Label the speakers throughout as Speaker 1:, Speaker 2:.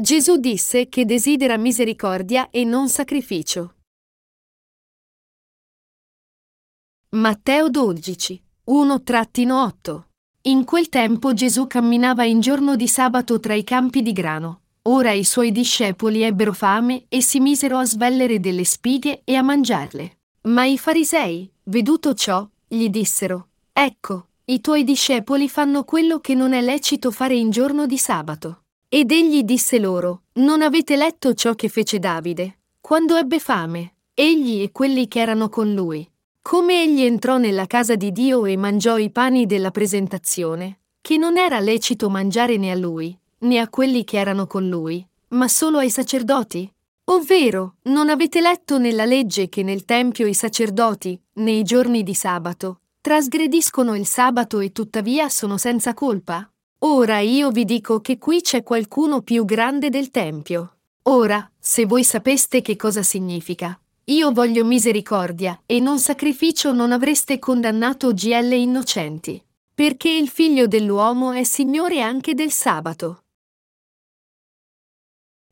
Speaker 1: Gesù disse che desidera misericordia e non sacrificio. Matteo 12, 1-8 In quel tempo Gesù camminava in giorno di sabato tra i campi di grano. Ora i suoi discepoli ebbero fame e si misero a svellere delle spighe e a mangiarle. Ma i farisei, veduto ciò, gli dissero, Ecco, i tuoi discepoli fanno quello che non è lecito fare in giorno di sabato. Ed egli disse loro, Non avete letto ciò che fece Davide, quando ebbe fame, egli e quelli che erano con lui come egli entrò nella casa di Dio e mangiò i pani della presentazione, che non era lecito mangiare né a lui, né a quelli che erano con lui, ma solo ai sacerdoti? Ovvero, non avete letto nella legge che nel Tempio i sacerdoti, nei giorni di sabato, trasgrediscono il sabato e tuttavia sono senza colpa? Ora io vi dico che qui c'è qualcuno più grande del Tempio. Ora, se voi sapeste che cosa significa, io voglio misericordia e non sacrificio non avreste condannato GL innocenti. Perché il figlio dell'uomo è Signore anche del sabato.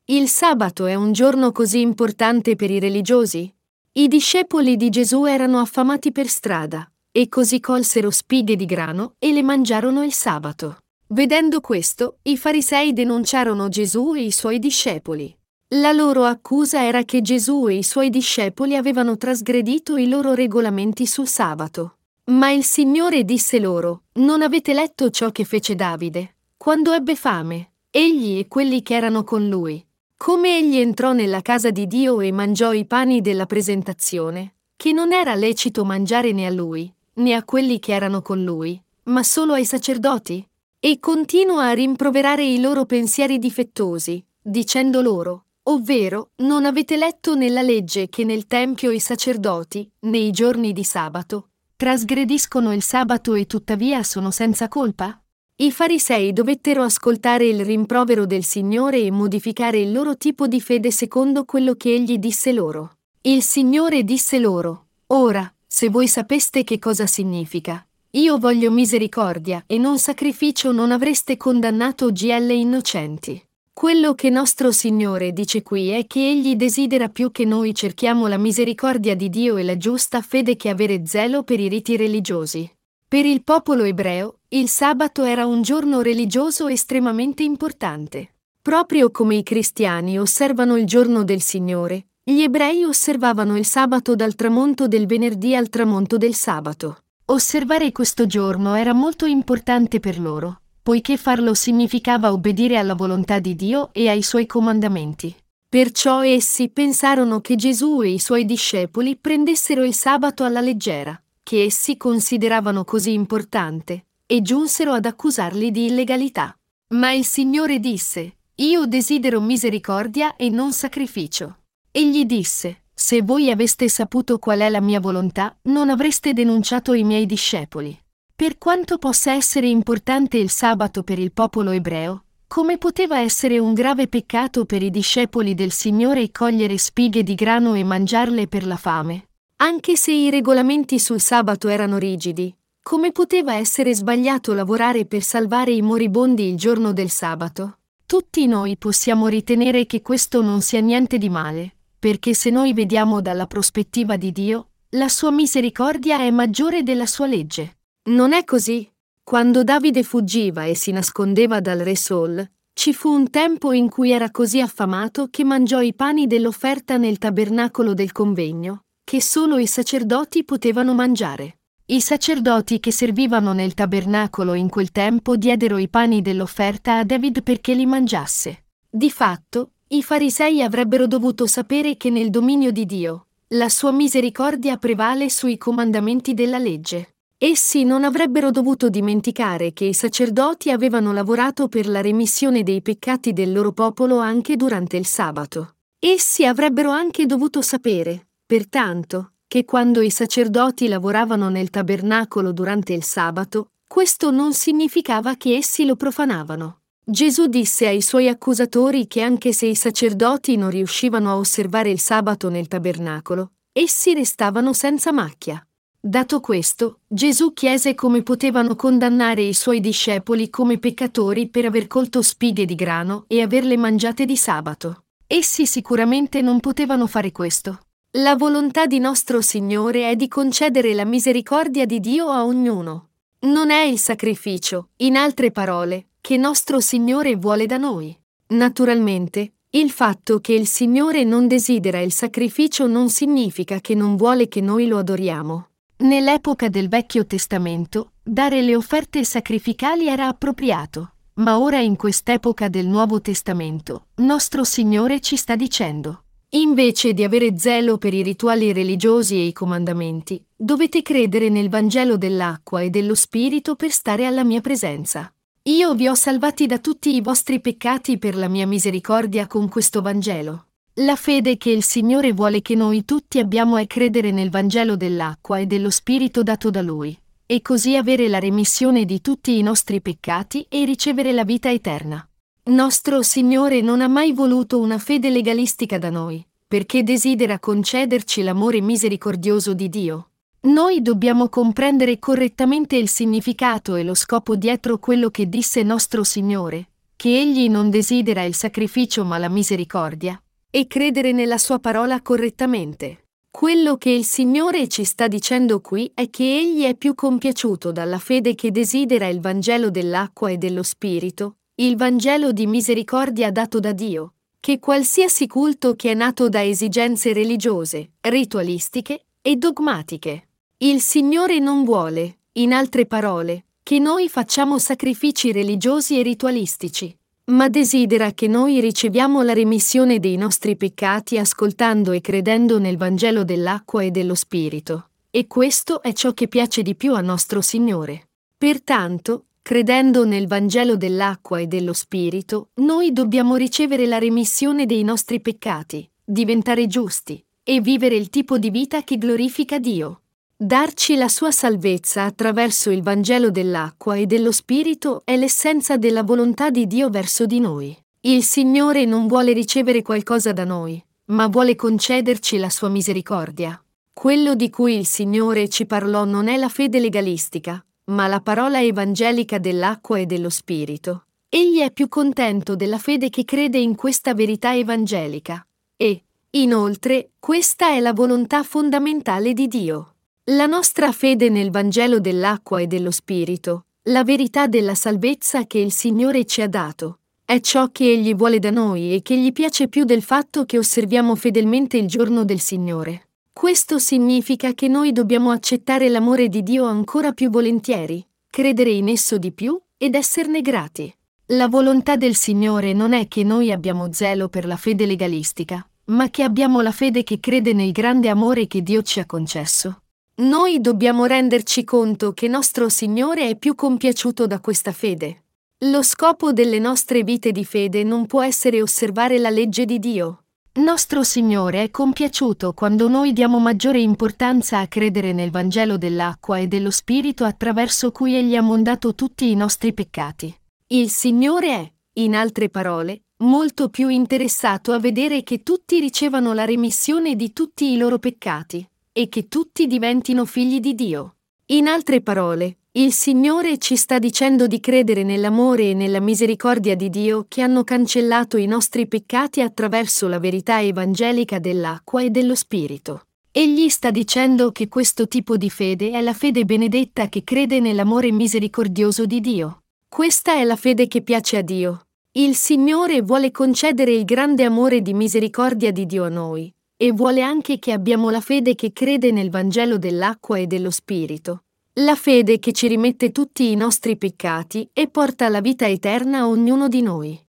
Speaker 1: Il sabato è un giorno così importante per i religiosi? I discepoli di Gesù erano affamati per strada, e così colsero spighe di grano e le mangiarono il sabato. Vedendo questo, i farisei denunciarono Gesù e i suoi discepoli. La loro accusa era che Gesù e i suoi discepoli avevano trasgredito i loro regolamenti sul sabato. Ma il Signore disse loro, Non avete letto ciò che fece Davide, quando ebbe fame, egli e quelli che erano con lui. Come egli entrò nella casa di Dio e mangiò i pani della presentazione, che non era lecito mangiare né a lui, né a quelli che erano con lui, ma solo ai sacerdoti? E continua a rimproverare i loro pensieri difettosi, dicendo loro, Ovvero, non avete letto nella legge che nel Tempio i sacerdoti, nei giorni di sabato, trasgrediscono il sabato e tuttavia sono senza colpa? I farisei dovettero ascoltare il rimprovero del Signore e modificare il loro tipo di fede secondo quello che egli disse loro. Il Signore disse loro, Ora, se voi sapeste che cosa significa, io voglio misericordia e non sacrificio non avreste condannato GL innocenti. Quello che nostro Signore dice qui è che Egli desidera più che noi cerchiamo la misericordia di Dio e la giusta fede che avere zelo per i riti religiosi. Per il popolo ebreo, il sabato era un giorno religioso estremamente importante. Proprio come i cristiani osservano il giorno del Signore, gli ebrei osservavano il sabato dal tramonto del venerdì al tramonto del sabato. Osservare questo giorno era molto importante per loro poiché farlo significava obbedire alla volontà di Dio e ai suoi comandamenti. Perciò essi pensarono che Gesù e i suoi discepoli prendessero il sabato alla leggera, che essi consideravano così importante, e giunsero ad accusarli di illegalità. Ma il Signore disse, Io desidero misericordia e non sacrificio. Egli disse, Se voi aveste saputo qual è la mia volontà, non avreste denunciato i miei discepoli. Per quanto possa essere importante il sabato per il popolo ebreo, come poteva essere un grave peccato per i discepoli del Signore cogliere spighe di grano e mangiarle per la fame? Anche se i regolamenti sul sabato erano rigidi, come poteva essere sbagliato lavorare per salvare i moribondi il giorno del sabato? Tutti noi possiamo ritenere che questo non sia niente di male, perché se noi vediamo dalla prospettiva di Dio, la sua misericordia è maggiore della sua legge. Non è così. Quando Davide fuggiva e si nascondeva dal re Sol, ci fu un tempo in cui era così affamato che mangiò i pani dell'offerta nel tabernacolo del convegno, che solo i sacerdoti potevano mangiare. I sacerdoti che servivano nel tabernacolo in quel tempo diedero i pani dell'offerta a David perché li mangiasse. Di fatto, i farisei avrebbero dovuto sapere che nel dominio di Dio, la sua misericordia prevale sui comandamenti della legge. Essi non avrebbero dovuto dimenticare che i sacerdoti avevano lavorato per la remissione dei peccati del loro popolo anche durante il sabato. Essi avrebbero anche dovuto sapere, pertanto, che quando i sacerdoti lavoravano nel tabernacolo durante il sabato, questo non significava che essi lo profanavano. Gesù disse ai suoi accusatori che anche se i sacerdoti non riuscivano a osservare il sabato nel tabernacolo, essi restavano senza macchia. Dato questo, Gesù chiese come potevano condannare i suoi discepoli come peccatori per aver colto spighe di grano e averle mangiate di sabato. Essi sicuramente non potevano fare questo. La volontà di nostro Signore è di concedere la misericordia di Dio a ognuno. Non è il sacrificio, in altre parole, che nostro Signore vuole da noi. Naturalmente, il fatto che il Signore non desidera il sacrificio non significa che non vuole che noi lo adoriamo. Nell'epoca del Vecchio Testamento, dare le offerte sacrificali era appropriato, ma ora in quest'epoca del Nuovo Testamento, nostro Signore ci sta dicendo, invece di avere zelo per i rituali religiosi e i comandamenti, dovete credere nel Vangelo dell'acqua e dello Spirito per stare alla mia presenza. Io vi ho salvati da tutti i vostri peccati per la mia misericordia con questo Vangelo. La fede che il Signore vuole che noi tutti abbiamo è credere nel Vangelo dell'acqua e dello Spirito dato da Lui, e così avere la remissione di tutti i nostri peccati e ricevere la vita eterna. Nostro Signore non ha mai voluto una fede legalistica da noi, perché desidera concederci l'amore misericordioso di Dio. Noi dobbiamo comprendere correttamente il significato e lo scopo dietro quello che disse nostro Signore, che Egli non desidera il sacrificio ma la misericordia, e credere nella sua parola correttamente. Quello che il Signore ci sta dicendo qui è che Egli è più compiaciuto dalla fede che desidera il Vangelo dell'acqua e dello Spirito, il Vangelo di misericordia dato da Dio, che qualsiasi culto che è nato da esigenze religiose, ritualistiche e dogmatiche. Il Signore non vuole, in altre parole, che noi facciamo sacrifici religiosi e ritualistici, ma desidera che noi riceviamo la remissione dei nostri peccati ascoltando e credendo nel Vangelo dell'acqua e dello Spirito. E questo è ciò che piace di più a nostro Signore. Pertanto, credendo nel Vangelo dell'acqua e dello Spirito, noi dobbiamo ricevere la remissione dei nostri peccati, diventare giusti e vivere il tipo di vita che glorifica Dio. Darci la sua salvezza attraverso il Vangelo dell'acqua e dello Spirito è l'essenza della volontà di Dio verso di noi. Il Signore non vuole ricevere qualcosa da noi, ma vuole concederci la sua misericordia. Quello di cui il Signore ci parlò non è la fede legalistica, ma la parola evangelica dell'acqua e dello Spirito. Egli è più contento della fede che crede in questa verità evangelica. E, inoltre, questa è la volontà fondamentale di Dio. La nostra fede nel Vangelo dell'acqua e dello Spirito, la verità della salvezza che il Signore ci ha dato, è ciò che Egli vuole da noi e che gli piace più del fatto che osserviamo fedelmente il giorno del Signore. Questo significa che noi dobbiamo accettare l'amore di Dio ancora più volentieri, credere in esso di più ed esserne grati. La volontà del Signore non è che noi abbiamo zelo per la fede legalistica, ma che abbiamo la fede che crede nel grande amore che Dio ci ha concesso. Noi dobbiamo renderci conto che nostro Signore è più compiaciuto da questa fede. Lo scopo delle nostre vite di fede non può essere osservare la legge di Dio. Nostro Signore è compiaciuto quando noi diamo maggiore importanza a credere nel Vangelo dell'acqua e dello Spirito attraverso cui Egli ha mondato tutti i nostri peccati. Il Signore è, in altre parole, molto più interessato a vedere che tutti ricevano la remissione di tutti i loro peccati e che tutti diventino figli di Dio. In altre parole, il Signore ci sta dicendo di credere nell'amore e nella misericordia di Dio che hanno cancellato i nostri peccati attraverso la verità evangelica dell'acqua e dello Spirito. Egli sta dicendo che questo tipo di fede è la fede benedetta che crede nell'amore misericordioso di Dio. Questa è la fede che piace a Dio. Il Signore vuole concedere il grande amore di misericordia di Dio a noi, e vuole anche che abbiamo la fede che crede nel Vangelo dell'acqua e dello Spirito, la fede che ci rimette tutti i nostri peccati e porta la vita eterna a ognuno di noi.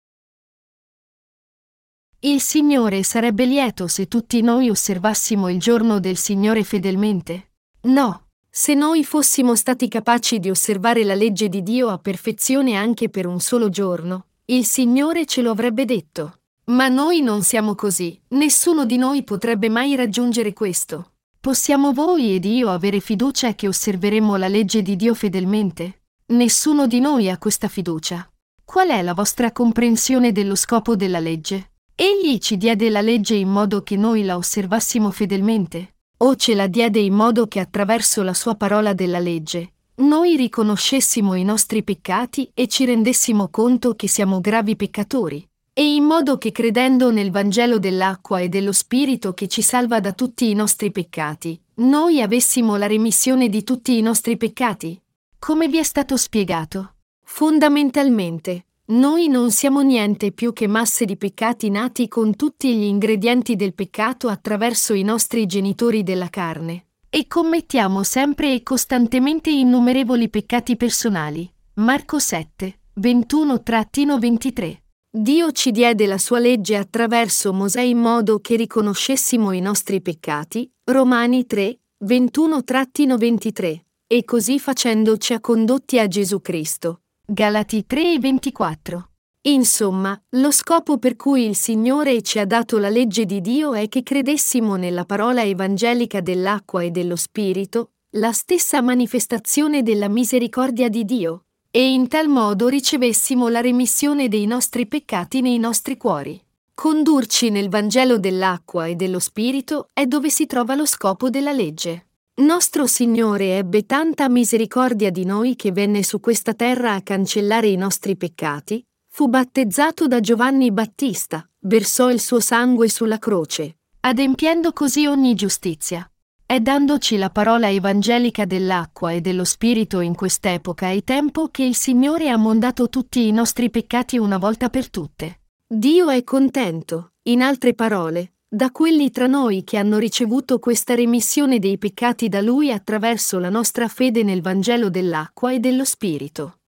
Speaker 1: Il Signore sarebbe lieto se tutti noi osservassimo il giorno del Signore fedelmente? No. Se noi fossimo stati capaci di osservare la legge di Dio a perfezione anche per un solo giorno, il Signore ce lo avrebbe detto. Ma noi non siamo così, nessuno di noi potrebbe mai raggiungere questo. Possiamo voi ed io avere fiducia che osserveremo la legge di Dio fedelmente? Nessuno di noi ha questa fiducia. Qual è la vostra comprensione dello scopo della legge? Egli ci diede la legge in modo che noi la osservassimo fedelmente. o ce la diede in modo che attraverso la sua parola della legge, noi riconoscessimo i nostri peccati e ci rendessimo conto che siamo gravi peccatori, e in modo che credendo nel Vangelo dell'acqua e dello Spirito che ci salva da tutti i nostri peccati, noi avessimo la remissione di tutti i nostri peccati? Come vi è stato spiegato? Fondamentalmente, noi non siamo niente più che masse di peccati nati con tutti gli ingredienti del peccato attraverso i nostri genitori della carne, e commettiamo sempre e costantemente innumerevoli peccati personali. Marco 7, 21-23. Dio ci diede la sua legge attraverso Mosè in modo che riconoscessimo i nostri peccati. Romani 3, 21-23. E così facendo ci ha condotti a Gesù Cristo Galati 3 e 24. Insomma, lo scopo per cui il Signore ci ha dato la legge di Dio è che credessimo nella parola evangelica dell'acqua e dello Spirito, la stessa manifestazione della misericordia di Dio, e in tal modo ricevessimo la remissione dei nostri peccati nei nostri cuori. Condurci nel Vangelo dell'acqua e dello Spirito è dove si trova lo scopo della legge. Nostro Signore ebbe tanta misericordia di noi che venne su questa terra a cancellare i nostri peccati, fu battezzato da Giovanni Battista, versò il suo sangue sulla croce, adempiendo così ogni giustizia. È dandoci la parola evangelica dell'acqua e dello Spirito in quest'epoca e tempo che il Signore ha mondato tutti i nostri peccati una volta per tutte. Dio è contento, in altre parole, da quelli tra noi che hanno ricevuto questa remissione dei peccati da Lui attraverso la nostra fede nel Vangelo dell'acqua e dello Spirito.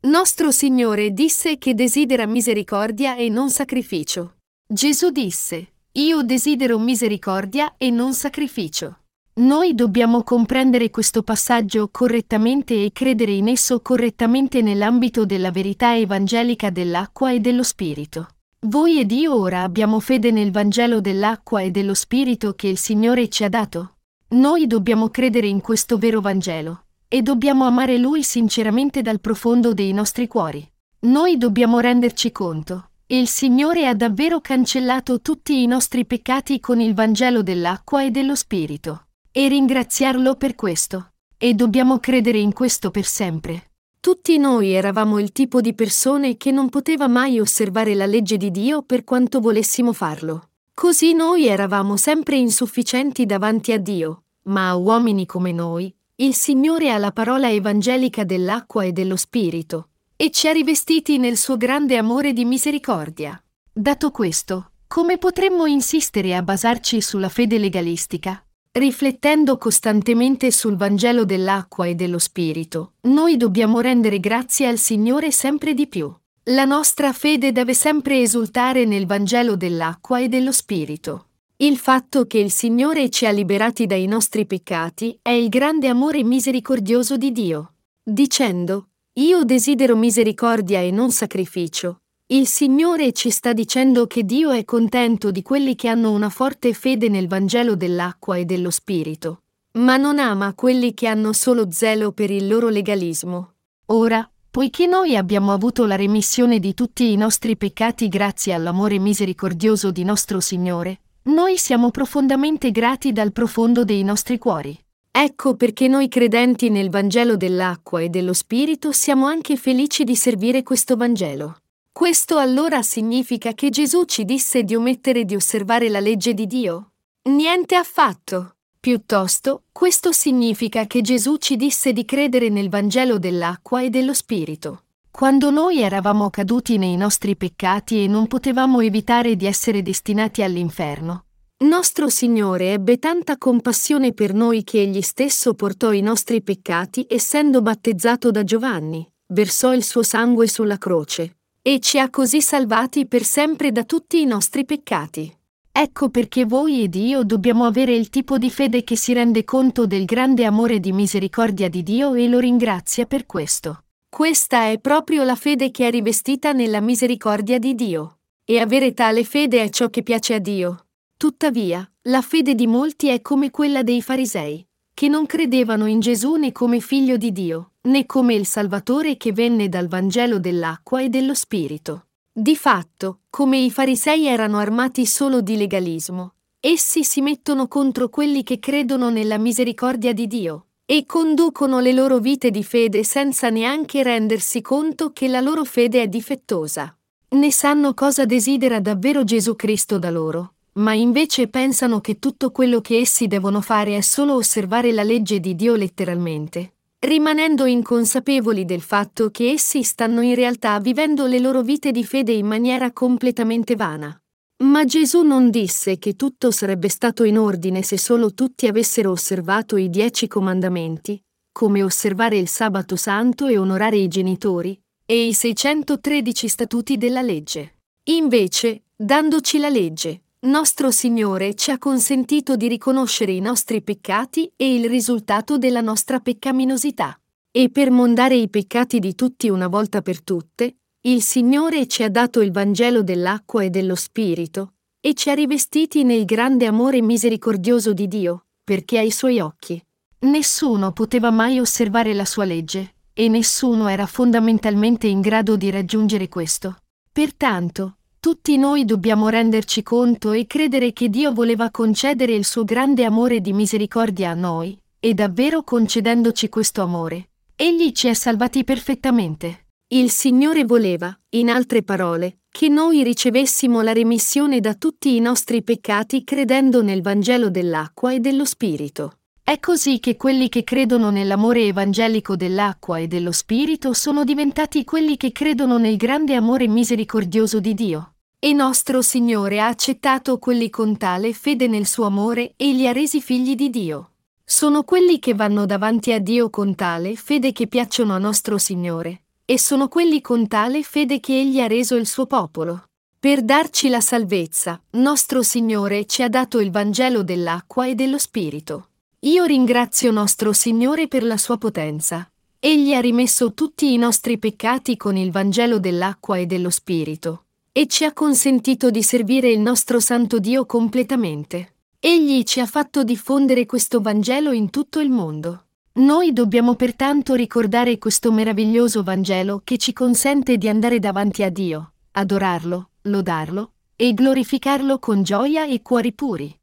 Speaker 1: Nostro Signore disse che desidera misericordia e non sacrificio. Gesù disse, Io desidero misericordia e non sacrificio. Noi dobbiamo comprendere questo passaggio correttamente e credere in esso correttamente nell'ambito della verità evangelica dell'acqua e dello Spirito. Voi ed io ora abbiamo fede nel Vangelo dell'acqua e dello Spirito che il Signore ci ha dato. Noi dobbiamo credere in questo vero Vangelo e dobbiamo amare Lui sinceramente dal profondo dei nostri cuori. Noi dobbiamo renderci conto. Il Signore ha davvero cancellato tutti i nostri peccati con il Vangelo dell'acqua e dello Spirito. E ringraziarlo per questo. E dobbiamo credere in questo per sempre. Tutti noi eravamo il tipo di persone che non poteva mai osservare la legge di Dio per quanto volessimo farlo. Così noi eravamo sempre insufficienti davanti a Dio, ma a uomini come noi, il Signore ha la parola evangelica dell'acqua e dello Spirito, e ci ha rivestiti nel suo grande amore di misericordia. Dato questo, come potremmo insistere a basarci sulla fede legalistica? Riflettendo costantemente sul Vangelo dell'acqua e dello Spirito, noi dobbiamo rendere grazie al Signore sempre di più. La nostra fede deve sempre esultare nel Vangelo dell'acqua e dello Spirito. Il fatto che il Signore ci ha liberati dai nostri peccati è il grande amore misericordioso di Dio. Dicendo, Io desidero misericordia e non sacrificio, il Signore ci sta dicendo che Dio è contento di quelli che hanno una forte fede nel Vangelo dell'acqua e dello Spirito, ma non ama quelli che hanno solo zelo per il loro legalismo. Ora, poiché noi abbiamo avuto la remissione di tutti i nostri peccati grazie all'amore misericordioso di nostro Signore, noi siamo profondamente grati dal profondo dei nostri cuori. Ecco perché noi credenti nel Vangelo dell'acqua e dello Spirito siamo anche felici di servire questo Vangelo. Questo allora significa che Gesù ci disse di omettere di osservare la legge di Dio? Niente affatto. Piuttosto, questo significa che Gesù ci disse di credere nel Vangelo dell'acqua e dello Spirito. Quando noi eravamo caduti nei nostri peccati e non potevamo evitare di essere destinati all'inferno, nostro Signore ebbe tanta compassione per noi che Egli stesso portò i nostri peccati essendo battezzato da Giovanni, versò il suo sangue sulla croce e ci ha così salvati per sempre da tutti i nostri peccati. Ecco perché voi ed io dobbiamo avere il tipo di fede che si rende conto del grande amore di misericordia di Dio e lo ringrazia per questo. Questa è proprio la fede che è rivestita nella misericordia di Dio. E avere tale fede è ciò che piace a Dio. Tuttavia, la fede di molti è come quella dei farisei, che non credevano in Gesù né come figlio di Dio, né come il Salvatore che venne dal Vangelo dell'acqua e dello Spirito. Di fatto, come i farisei erano armati solo di legalismo, Essi si mettono contro quelli che credono nella misericordia di Dio e conducono le loro vite di fede senza neanche rendersi conto che la loro fede è difettosa. Ne sanno cosa desidera davvero Gesù Cristo da loro, ma invece pensano che tutto quello che essi devono fare è solo osservare la legge di Dio letteralmente, rimanendo inconsapevoli del fatto che essi stanno in realtà vivendo le loro vite di fede in maniera completamente vana. Ma Gesù non disse che tutto sarebbe stato in ordine se solo tutti avessero osservato i dieci comandamenti, come osservare il sabato santo e onorare i genitori, e i 613 statuti della legge. Invece, dandoci la legge, nostro Signore ci ha consentito di riconoscere i nostri peccati e il risultato della nostra peccaminosità. E per mondare i peccati di tutti una volta per tutte, il Signore ci ha dato il Vangelo dell'acqua e dello Spirito, e ci ha rivestiti nel grande amore misericordioso di Dio, perché ai suoi occhi. Nessuno poteva mai osservare la sua legge, e nessuno era fondamentalmente in grado di raggiungere questo. Pertanto, tutti noi dobbiamo renderci conto e credere che Dio voleva concedere il suo grande amore di misericordia a noi, e davvero concedendoci questo amore. Egli ci ha salvati perfettamente. Il Signore voleva, in altre parole, che noi ricevessimo la remissione da tutti i nostri peccati credendo nel Vangelo dell'acqua e dello Spirito. È così che quelli che credono nell'amore evangelico dell'acqua e dello Spirito sono diventati quelli che credono nel grande amore misericordioso di Dio. E nostro Signore ha accettato quelli con tale fede nel suo amore e li ha resi figli di Dio. Sono quelli che vanno davanti a Dio con tale fede che piacciono a nostro Signore, e sono quelli con tale fede che Egli ha reso il suo popolo. Per darci la salvezza, nostro Signore ci ha dato il Vangelo dell'acqua e dello Spirito. Io ringrazio nostro Signore per la sua potenza. Egli ha rimesso tutti i nostri peccati con il Vangelo dell'acqua e dello Spirito, e ci ha consentito di servire il nostro Santo Dio completamente. Egli ci ha fatto diffondere questo Vangelo in tutto il mondo. Noi dobbiamo pertanto ricordare questo meraviglioso Vangelo che ci consente di andare davanti a Dio, adorarlo, lodarlo e glorificarlo con gioia e cuori puri.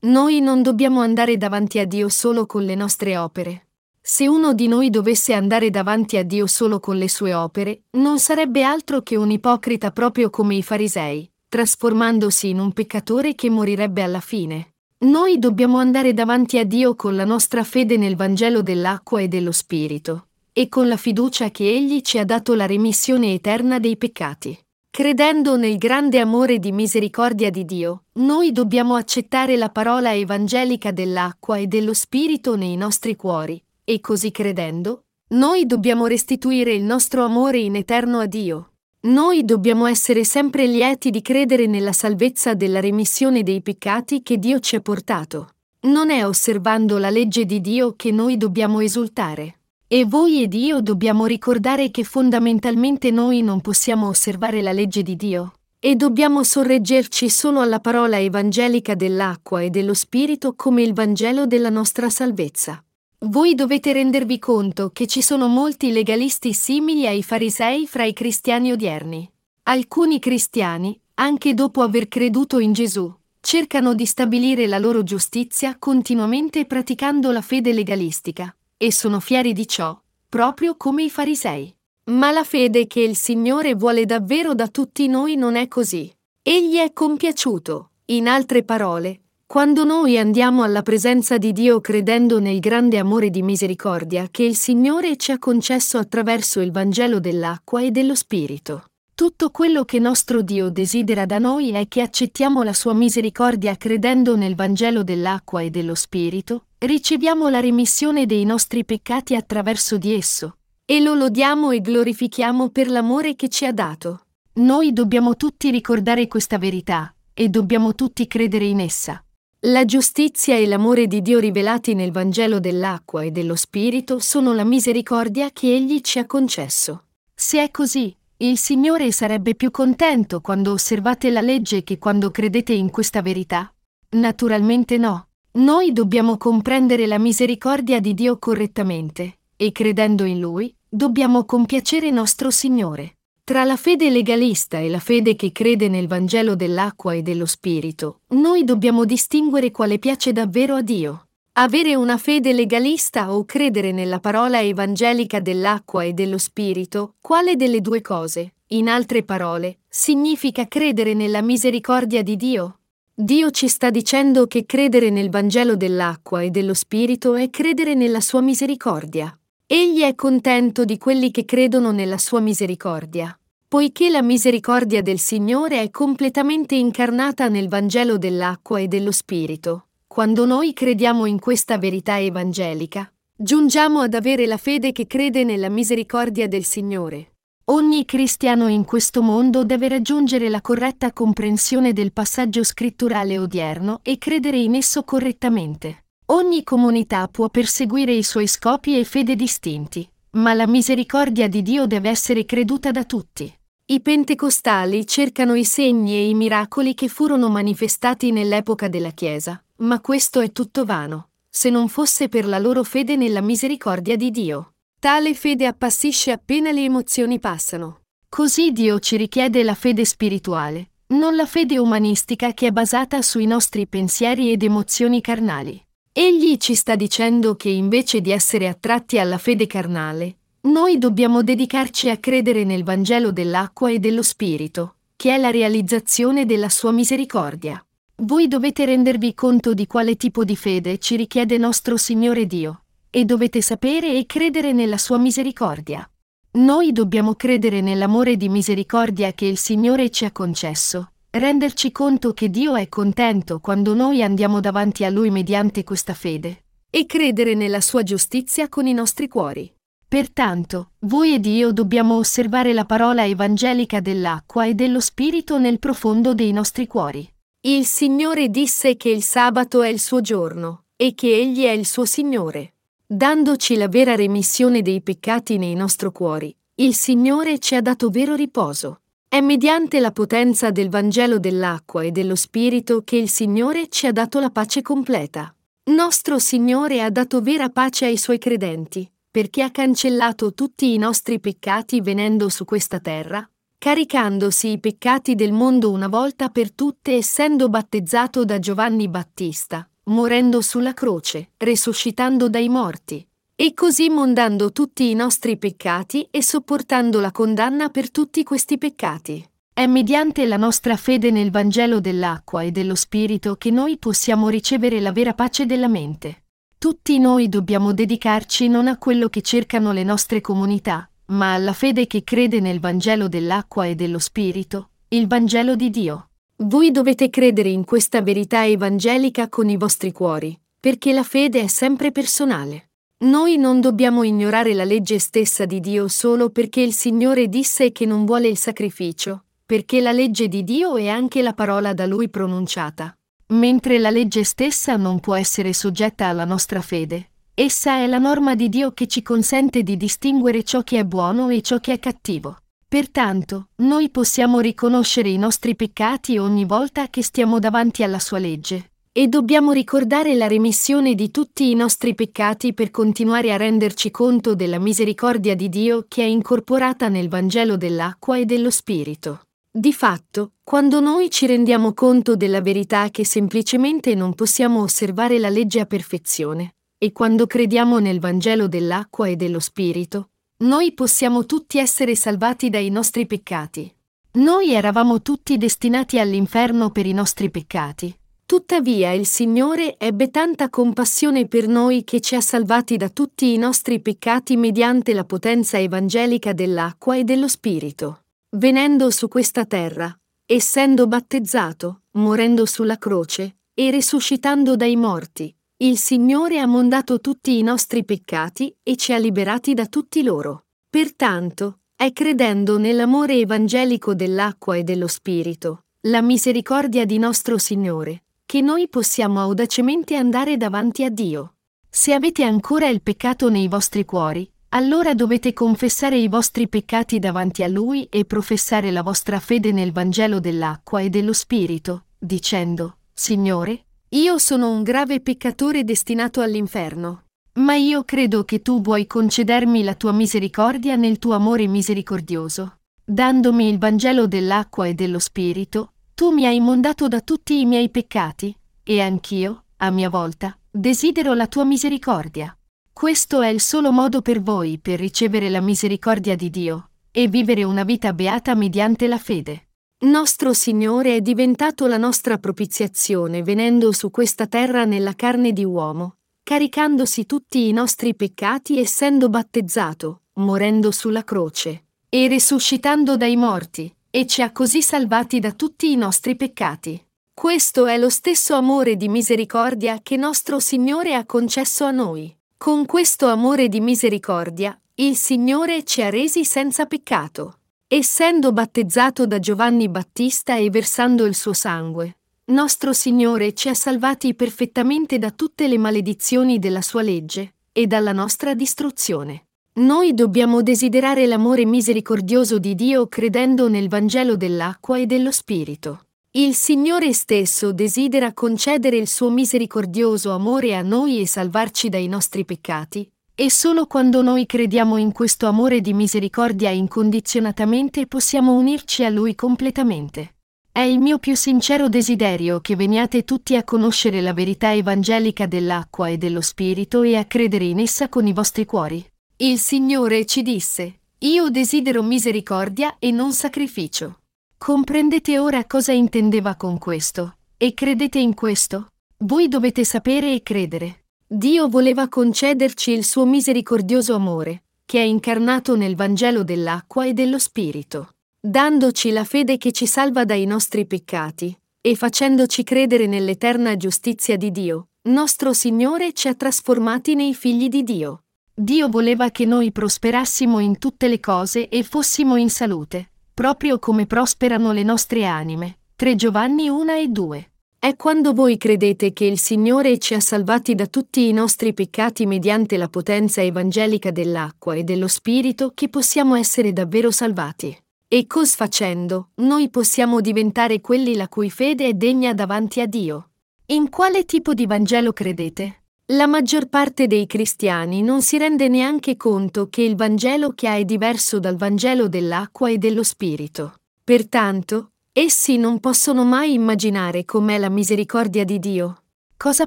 Speaker 1: Noi non dobbiamo andare davanti a Dio solo con le nostre opere. Se uno di noi dovesse andare davanti a Dio solo con le sue opere, non sarebbe altro che un ipocrita proprio come i farisei, trasformandosi in un peccatore che morirebbe alla fine. Noi dobbiamo andare davanti a Dio con la nostra fede nel Vangelo dell'acqua e dello Spirito, e con la fiducia che Egli ci ha dato la remissione eterna dei peccati. Credendo nel grande amore di misericordia di Dio, noi dobbiamo accettare la parola evangelica dell'acqua e dello Spirito nei nostri cuori, e così credendo, noi dobbiamo restituire il nostro amore in eterno a Dio. Noi dobbiamo essere sempre lieti di credere nella salvezza della remissione dei peccati che Dio ci ha portato. Non è osservando la legge di Dio che noi dobbiamo esultare. E voi ed io dobbiamo ricordare che fondamentalmente noi non possiamo osservare la legge di Dio, e dobbiamo sorreggerci solo alla parola evangelica dell'acqua e dello Spirito come il Vangelo della nostra salvezza. Voi dovete rendervi conto che ci sono molti legalisti simili ai farisei fra i cristiani odierni. Alcuni cristiani, anche dopo aver creduto in Gesù, cercano di stabilire la loro giustizia continuamente praticando la fede legalistica, e sono fieri di ciò, proprio come i farisei. Ma la fede che il Signore vuole davvero da tutti noi non è così. Egli è compiaciuto, in altre parole, quando noi andiamo alla presenza di Dio credendo nel grande amore di misericordia che il Signore ci ha concesso attraverso il Vangelo dell'acqua e dello Spirito. Tutto quello che nostro Dio desidera da noi è che accettiamo la sua misericordia credendo nel Vangelo dell'acqua e dello Spirito, riceviamo la remissione dei nostri peccati attraverso di esso, e lo lodiamo e glorifichiamo per l'amore che ci ha dato. Noi dobbiamo tutti ricordare questa verità, e dobbiamo tutti credere in essa. La giustizia e l'amore di Dio rivelati nel Vangelo dell'acqua e dello Spirito sono la misericordia che Egli ci ha concesso. Se è così, il Signore sarebbe più contento quando osservate la legge che quando credete in questa verità? Naturalmente no. Noi dobbiamo comprendere la misericordia di Dio correttamente, e credendo in Lui, dobbiamo compiacere nostro Signore. Tra la fede legalista e la fede che crede nel Vangelo dell'acqua e dello Spirito, noi dobbiamo distinguere quale piace davvero a Dio. Avere una fede legalista o credere nella parola evangelica dell'acqua e dello Spirito, quale delle due cose, in altre parole, significa credere nella misericordia di Dio? Dio ci sta dicendo che credere nel Vangelo dell'acqua e dello Spirito è credere nella sua misericordia. Egli è contento di quelli che credono nella sua misericordia. Poiché la misericordia del Signore è completamente incarnata nel Vangelo dell'acqua e dello Spirito, quando noi crediamo in questa verità evangelica, giungiamo ad avere la fede che crede nella misericordia del Signore. Ogni cristiano in questo mondo deve raggiungere la corretta comprensione del passaggio scritturale odierno e credere in esso correttamente. Ogni comunità può perseguire i suoi scopi e fede distinti, ma la misericordia di Dio deve essere creduta da tutti. I pentecostali cercano i segni e i miracoli che furono manifestati nell'epoca della Chiesa, ma questo è tutto vano, se non fosse per la loro fede nella misericordia di Dio. Tale fede appassisce appena le emozioni passano. Così Dio ci richiede la fede spirituale, non la fede umanistica che è basata sui nostri pensieri ed emozioni carnali. Egli ci sta dicendo che invece di essere attratti alla fede carnale, noi dobbiamo dedicarci a credere nel Vangelo dell'acqua e dello Spirito, che è la realizzazione della sua misericordia. Voi dovete rendervi conto di quale tipo di fede ci richiede nostro Signore Dio, e dovete sapere e credere nella sua misericordia. Noi dobbiamo credere nell'amore di misericordia che il Signore ci ha concesso, renderci conto che Dio è contento quando noi andiamo davanti a Lui mediante questa fede, e credere nella sua giustizia con i nostri cuori. Pertanto, voi ed io dobbiamo osservare la parola evangelica dell'acqua e dello Spirito nel profondo dei nostri cuori. Il Signore disse che il sabato è il suo giorno, e che Egli è il suo Signore. Dandoci la vera remissione dei peccati nei nostri cuori, il Signore ci ha dato vero riposo. È mediante la potenza del Vangelo dell'acqua e dello Spirito che il Signore ci ha dato la pace completa. Nostro Signore ha dato vera pace ai suoi credenti, perché ha cancellato tutti i nostri peccati venendo su questa terra, caricandosi i peccati del mondo una volta per tutte essendo battezzato da Giovanni Battista, morendo sulla croce, resuscitando dai morti, e così mondando tutti i nostri peccati e sopportando la condanna per tutti questi peccati. È mediante la nostra fede nel Vangelo dell'acqua e dello Spirito che noi possiamo ricevere la vera pace della mente. Tutti noi dobbiamo dedicarci non a quello che cercano le nostre comunità, ma alla fede che crede nel Vangelo dell'acqua e dello Spirito, il Vangelo di Dio. Voi dovete credere in questa verità evangelica con i vostri cuori, perché la fede è sempre personale. Noi non dobbiamo ignorare la legge stessa di Dio solo perché il Signore disse che non vuole il sacrificio, perché la legge di Dio è anche la parola da Lui pronunciata. Mentre la legge stessa non può essere soggetta alla nostra fede, essa è la norma di Dio che ci consente di distinguere ciò che è buono e ciò che è cattivo. Pertanto, noi possiamo riconoscere i nostri peccati ogni volta che stiamo davanti alla sua legge, e dobbiamo ricordare la remissione di tutti i nostri peccati per continuare a renderci conto della misericordia di Dio che è incorporata nel Vangelo dell'acqua e dello Spirito. Di fatto, quando noi ci rendiamo conto della verità che semplicemente non possiamo osservare la legge a perfezione, e quando crediamo nel Vangelo dell'acqua e dello Spirito, noi possiamo tutti essere salvati dai nostri peccati. Noi eravamo tutti destinati all'inferno per i nostri peccati, Tuttavia il Signore ebbe tanta compassione per noi che ci ha salvati da tutti i nostri peccati mediante la potenza evangelica dell'acqua e dello Spirito. Venendo su questa terra, essendo battezzato, morendo sulla croce, e risuscitando dai morti, il Signore ha mondato tutti i nostri peccati e ci ha liberati da tutti loro. Pertanto, è credendo nell'amore evangelico dell'acqua e dello Spirito, la misericordia di nostro Signore, che noi possiamo audacemente andare davanti a Dio. Se avete ancora il peccato nei vostri cuori, allora dovete confessare i vostri peccati davanti a Lui e professare la vostra fede nel Vangelo dell'acqua e dello Spirito, dicendo, Signore, io sono un grave peccatore destinato all'inferno. Ma io credo che tu vuoi concedermi la tua misericordia nel tuo amore misericordioso. Dandomi il Vangelo dell'acqua e dello Spirito, tu mi hai mondato da tutti i miei peccati, e anch'io, a mia volta, desidero la tua misericordia. Questo è il solo modo per voi per ricevere la misericordia di Dio e vivere una vita beata mediante la fede. Nostro Signore è diventato la nostra propiziazione venendo su questa terra nella carne di uomo, caricandosi tutti i nostri peccati essendo battezzato, morendo sulla croce, e risuscitando dai morti, e ci ha così salvati da tutti i nostri peccati. Questo è lo stesso amore di misericordia che nostro Signore ha concesso a noi. Con questo amore di misericordia, il Signore ci ha resi senza peccato. Essendo battezzato da Giovanni Battista e versando il suo sangue, nostro Signore ci ha salvati perfettamente da tutte le maledizioni della sua legge e dalla nostra distruzione. Noi dobbiamo desiderare l'amore misericordioso di Dio credendo nel Vangelo dell'acqua e dello Spirito. Il Signore stesso desidera concedere il suo misericordioso amore a noi e salvarci dai nostri peccati, e solo quando noi crediamo in questo amore di misericordia incondizionatamente possiamo unirci a Lui completamente. È il mio più sincero desiderio che veniate tutti a conoscere la verità evangelica dell'acqua e dello Spirito e a credere in essa con i vostri cuori. Il Signore ci disse, Io desidero misericordia e non sacrificio. Comprendete ora cosa intendeva con questo, e credete in questo? Voi dovete sapere e credere. Dio voleva concederci il suo misericordioso amore, che è incarnato nel Vangelo dell'acqua e dello Spirito, dandoci la fede che ci salva dai nostri peccati, e facendoci credere nell'eterna giustizia di Dio, nostro Signore ci ha trasformati nei figli di Dio. Dio voleva che noi prosperassimo in tutte le cose e fossimo in salute, proprio come prosperano le nostre anime. 3 Giovanni 1 e 2. È quando voi credete che il Signore ci ha salvati da tutti i nostri peccati mediante la potenza evangelica dell'acqua e dello Spirito che possiamo essere davvero salvati. E cos facendo, noi possiamo diventare quelli la cui fede è degna davanti a Dio. In quale tipo di Vangelo credete? La maggior parte dei cristiani non si rende neanche conto che il Vangelo che ha è diverso dal Vangelo dell'acqua e dello Spirito. Pertanto, essi non possono mai immaginare com'è la misericordia di Dio. Cosa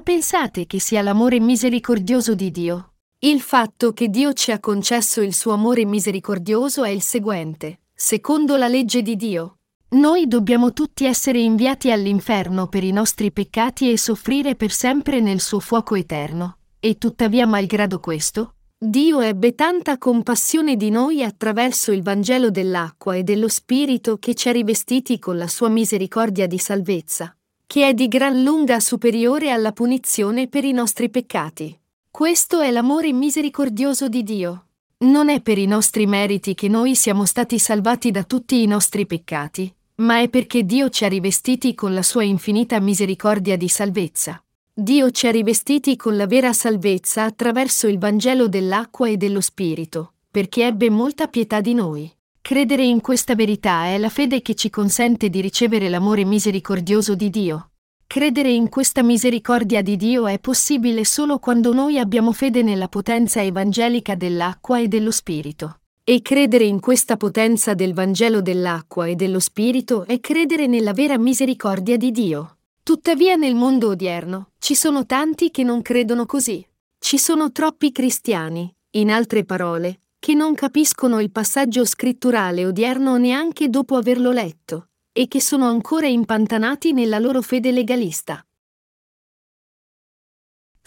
Speaker 1: pensate che sia l'amore misericordioso di Dio? Il fatto che Dio ci ha concesso il suo amore misericordioso è il seguente. Secondo la legge di Dio, noi dobbiamo tutti essere inviati all'inferno per i nostri peccati e soffrire per sempre nel suo fuoco eterno. E tuttavia, malgrado questo, Dio ebbe tanta compassione di noi attraverso il Vangelo dell'acqua e dello Spirito che ci ha rivestiti con la sua misericordia di salvezza, che è di gran lunga superiore alla punizione per i nostri peccati. Questo è l'amore misericordioso di Dio. Non è per i nostri meriti che noi siamo stati salvati da tutti i nostri peccati, ma è perché Dio ci ha rivestiti con la sua infinita misericordia di salvezza. Dio ci ha rivestiti con la vera salvezza attraverso il Vangelo dell'acqua e dello Spirito, perché ebbe molta pietà di noi. Credere in questa verità è la fede che ci consente di ricevere l'amore misericordioso di Dio. Credere in questa misericordia di Dio è possibile solo quando noi abbiamo fede nella potenza evangelica dell'acqua e dello Spirito. E credere in questa potenza del Vangelo dell'acqua e dello Spirito è credere nella vera misericordia di Dio. Tuttavia nel mondo odierno ci sono tanti che non credono così. Ci sono troppi cristiani, in altre parole, che non capiscono il passaggio scritturale odierno neanche dopo averlo letto, e che sono ancora impantanati nella loro fede legalista.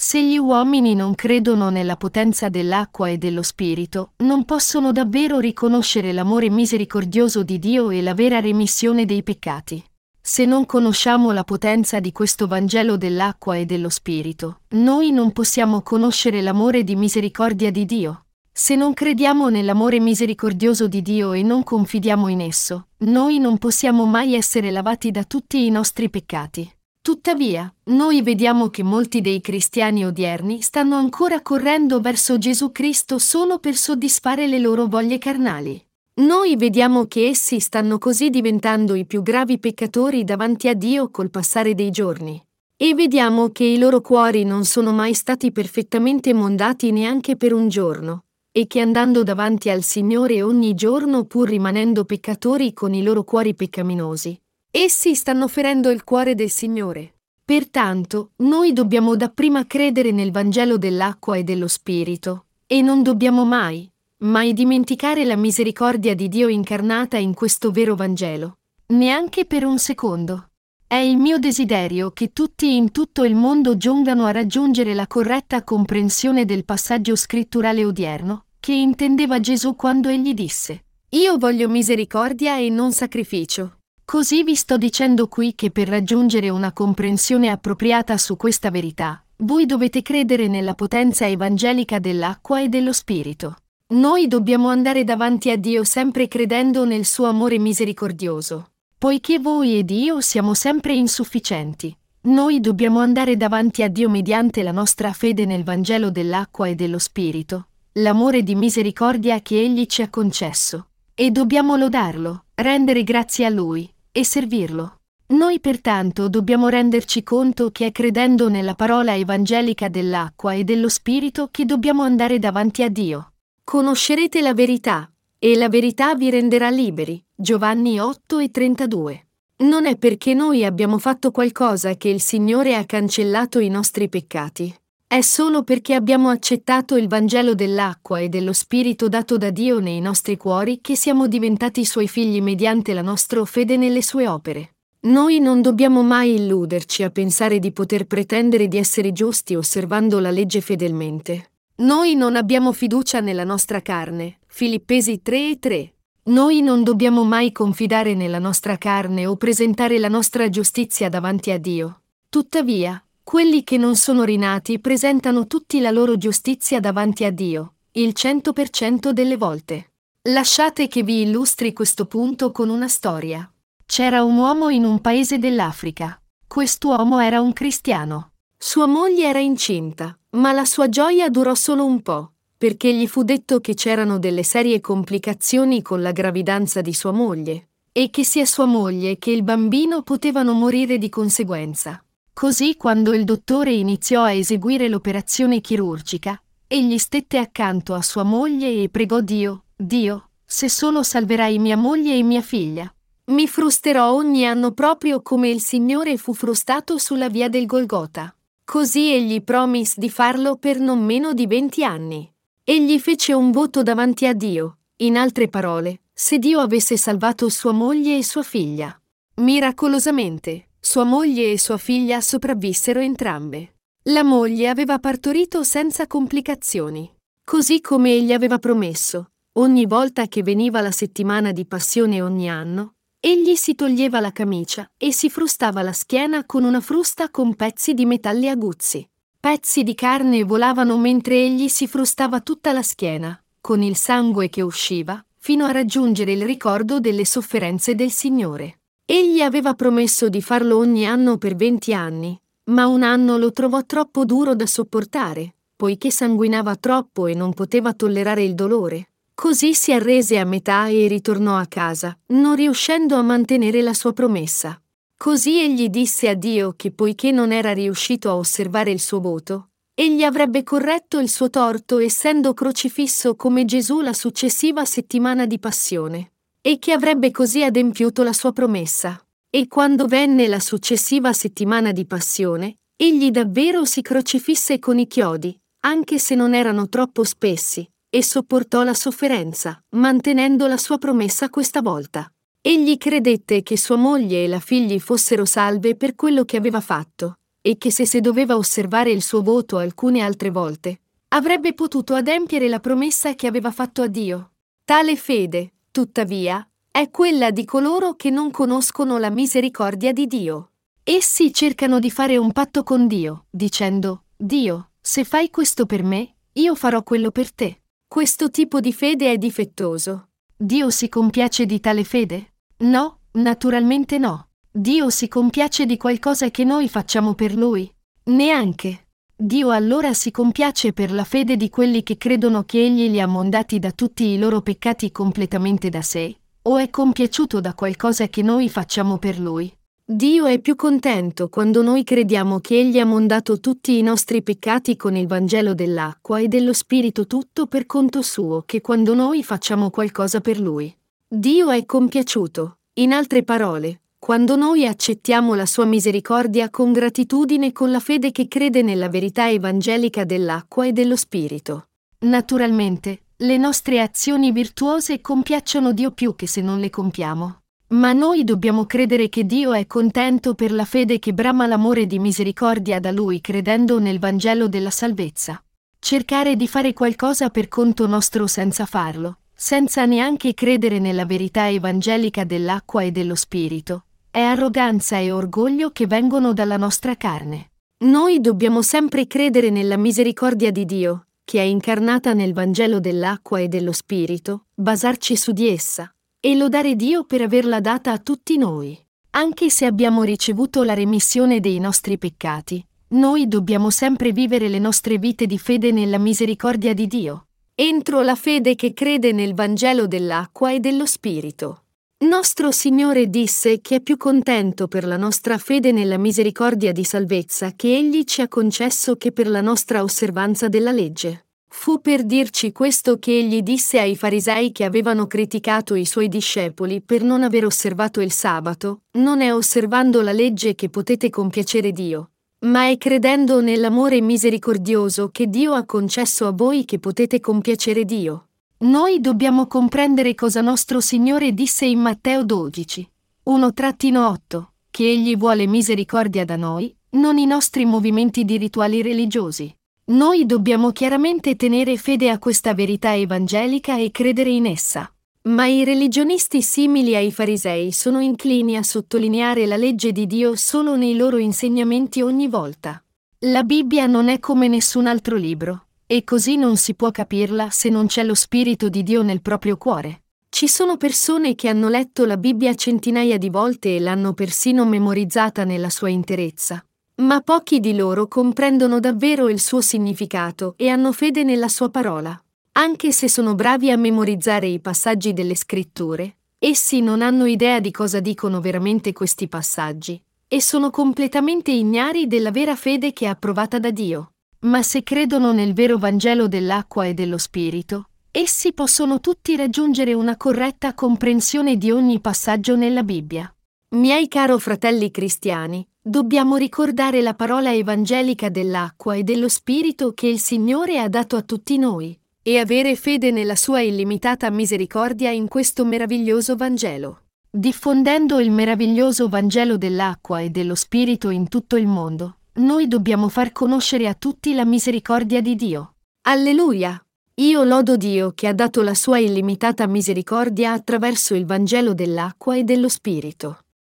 Speaker 1: Se gli uomini non credono nella potenza dell'acqua e dello Spirito, non possono davvero riconoscere l'amore misericordioso di Dio e la vera remissione dei peccati. Se non conosciamo la potenza di questo Vangelo dell'acqua e dello Spirito, noi non possiamo conoscere l'amore di misericordia di Dio. Se non crediamo nell'amore misericordioso di Dio e non confidiamo in esso, noi non possiamo mai essere lavati da tutti i nostri peccati. Tuttavia, noi vediamo che molti dei cristiani odierni stanno ancora correndo verso Gesù Cristo solo per soddisfare le loro voglie carnali. Noi vediamo che essi stanno così diventando i più gravi peccatori davanti a Dio col passare dei giorni. E vediamo che i loro cuori non sono mai stati perfettamente mondati neanche per un giorno, e che andando davanti al Signore ogni giorno pur rimanendo peccatori con i loro cuori peccaminosi, essi stanno ferendo il cuore del Signore. Pertanto, noi dobbiamo dapprima credere nel Vangelo dell'acqua e dello Spirito, e non dobbiamo mai, mai dimenticare la misericordia di Dio incarnata in questo vero Vangelo, neanche per un secondo. È il mio desiderio che tutti in tutto il mondo giungano a raggiungere la corretta comprensione del passaggio scritturale odierno, che intendeva Gesù quando egli disse, Io voglio misericordia e non sacrificio. Così vi sto dicendo qui che per raggiungere una comprensione appropriata su questa verità, voi dovete credere nella potenza evangelica dell'acqua e dello Spirito. Noi dobbiamo andare davanti a Dio sempre credendo nel suo amore misericordioso. Poiché voi ed io siamo sempre insufficienti, noi dobbiamo andare davanti a Dio mediante la nostra fede nel Vangelo dell'acqua e dello Spirito, l'amore di misericordia che Egli ci ha concesso, e dobbiamo lodarlo, rendere grazie a Lui e servirlo. Noi pertanto dobbiamo renderci conto che è credendo nella parola evangelica dell'acqua e dello Spirito che dobbiamo andare davanti a Dio. Conoscerete la verità, e la verità vi renderà liberi. Giovanni 8 e 32. Non è perché noi abbiamo fatto qualcosa che il Signore ha cancellato i nostri peccati. È solo perché abbiamo accettato il Vangelo dell'acqua e dello Spirito dato da Dio nei nostri cuori che siamo diventati Suoi figli mediante la nostra fede nelle Sue opere. Noi non dobbiamo mai illuderci a pensare di poter pretendere di essere giusti osservando la legge fedelmente. Noi non abbiamo fiducia nella nostra carne. Filippesi 3 e 3. Noi non dobbiamo mai confidare nella nostra carne o presentare la nostra giustizia davanti a Dio. Tuttavia, quelli che non sono rinati presentano tutti la loro giustizia davanti a Dio, il 100% delle volte. Lasciate che vi illustri questo punto con una storia. C'era un uomo in un paese dell'Africa. Quest'uomo era un cristiano. Sua moglie era incinta ma la sua gioia durò solo un po', perché gli fu detto che c'erano delle serie complicazioni con la gravidanza di sua moglie, e che sia sua moglie che il bambino potevano morire di conseguenza. Così quando il dottore iniziò a eseguire l'operazione chirurgica, egli stette accanto a sua moglie e pregò Dio, Dio, se solo salverai mia moglie e mia figlia. Mi frusterò ogni anno proprio come il Signore fu frustato sulla via del Golgota. Così egli promise di farlo per non meno di venti anni. Egli fece un voto davanti a Dio, in altre parole, se Dio avesse salvato sua moglie e sua figlia. Miracolosamente, sua moglie e sua figlia sopravvissero entrambe. La moglie aveva partorito senza complicazioni, così come egli aveva promesso. Ogni volta che veniva la settimana di passione ogni anno, Egli si toglieva la camicia e si frustava la schiena con una frusta con pezzi di metalli aguzzi. Pezzi di carne volavano mentre egli si frustava tutta la schiena, con il sangue che usciva, fino a raggiungere il ricordo delle sofferenze del Signore. Egli aveva promesso di farlo ogni anno per venti anni, ma un anno lo trovò troppo duro da sopportare, poiché sanguinava troppo e non poteva tollerare il dolore. Così si arrese a metà e ritornò a casa, non riuscendo a mantenere la sua promessa. Così egli disse a Dio che poiché non era riuscito a osservare il suo voto, egli avrebbe corretto il suo torto essendo crocifisso come Gesù la successiva settimana di passione, e che avrebbe così adempiuto la sua promessa. E quando venne la successiva settimana di passione, egli davvero si crocifisse con i chiodi, anche se non erano troppo spessi, e sopportò la sofferenza, mantenendo la sua promessa questa volta. Egli credette che sua moglie e la figli fossero salve per quello che aveva fatto, e che se se doveva osservare il suo voto alcune altre volte, avrebbe potuto adempiere la promessa che aveva fatto a Dio. Tale fede, tuttavia, è quella di coloro che non conoscono la misericordia di Dio. Essi cercano di fare un patto con Dio, dicendo, Dio, se fai questo per me, io farò quello per te. Questo tipo di fede è difettoso. Dio si compiace di tale fede? No, naturalmente no. Dio si compiace di qualcosa che noi facciamo per Lui? Neanche. Dio allora si compiace per la fede di quelli che credono che Egli li ha mondati da tutti i loro peccati completamente da sé? O è compiaciuto da qualcosa che noi facciamo per Lui? Dio è più contento quando noi crediamo che Egli ha mondato tutti i nostri peccati con il Vangelo dell'acqua e dello Spirito tutto per conto suo che quando noi facciamo qualcosa per Lui. Dio è compiaciuto, in altre parole, quando noi accettiamo la sua misericordia con gratitudine e con la fede che crede nella verità evangelica dell'acqua e dello Spirito. Naturalmente, le nostre azioni virtuose compiacciono Dio più che se non le compiamo. Ma noi dobbiamo credere che Dio è contento per la fede che brama l'amore di misericordia da Lui credendo nel Vangelo della salvezza. Cercare di fare qualcosa per conto nostro senza farlo, senza neanche credere nella verità evangelica dell'acqua e dello Spirito, è arroganza e orgoglio che vengono dalla nostra carne. Noi dobbiamo sempre credere nella misericordia di Dio, che è incarnata nel Vangelo dell'acqua e dello Spirito, basarci su di essa, e lodare Dio per averla data a tutti noi. Anche se abbiamo ricevuto la remissione dei nostri peccati, noi dobbiamo sempre vivere le nostre vite di fede nella misericordia di Dio. Entro la fede che crede nel Vangelo dell'acqua e dello Spirito. Nostro Signore disse che è più contento per la nostra fede nella misericordia di salvezza che Egli ci ha concesso che per la nostra osservanza della legge. Fu per dirci questo che egli disse ai farisei che avevano criticato i suoi discepoli per non aver osservato il sabato, non è osservando la legge che potete compiacere Dio, ma è credendo nell'amore misericordioso che Dio ha concesso a voi che potete compiacere Dio. Noi dobbiamo comprendere cosa nostro Signore disse in Matteo 12. 1-8, che Egli vuole misericordia da noi, non i nostri movimenti di rituali religiosi. Noi dobbiamo chiaramente tenere fede a questa verità evangelica e credere in essa. Ma i religionisti simili ai farisei sono inclini a sottolineare la legge di Dio solo nei loro insegnamenti ogni volta. La Bibbia non è come nessun altro libro, e così non si può capirla se non c'è lo Spirito di Dio nel proprio cuore. Ci sono persone che hanno letto la Bibbia centinaia di volte e l'hanno persino memorizzata nella sua interezza, ma pochi di loro comprendono davvero il suo significato e hanno fede nella sua parola. Anche se sono bravi a memorizzare i passaggi delle scritture, essi non hanno idea di cosa dicono veramente questi passaggi, e sono completamente ignari della vera fede che è approvata da Dio. Ma se credono nel vero Vangelo dell'acqua e dello Spirito, essi possono tutti raggiungere una corretta comprensione di ogni passaggio nella Bibbia. Miei caro fratelli cristiani, Dobbiamo ricordare la parola evangelica dell'acqua e dello Spirito che il Signore ha dato a tutti noi, e avere fede nella sua illimitata misericordia in questo meraviglioso Vangelo. Diffondendo il meraviglioso Vangelo dell'acqua e dello Spirito in tutto il mondo, noi dobbiamo far conoscere a tutti la misericordia di Dio. Alleluia! Io lodo Dio che ha dato la sua illimitata misericordia attraverso il Vangelo dell'acqua e dello Spirito.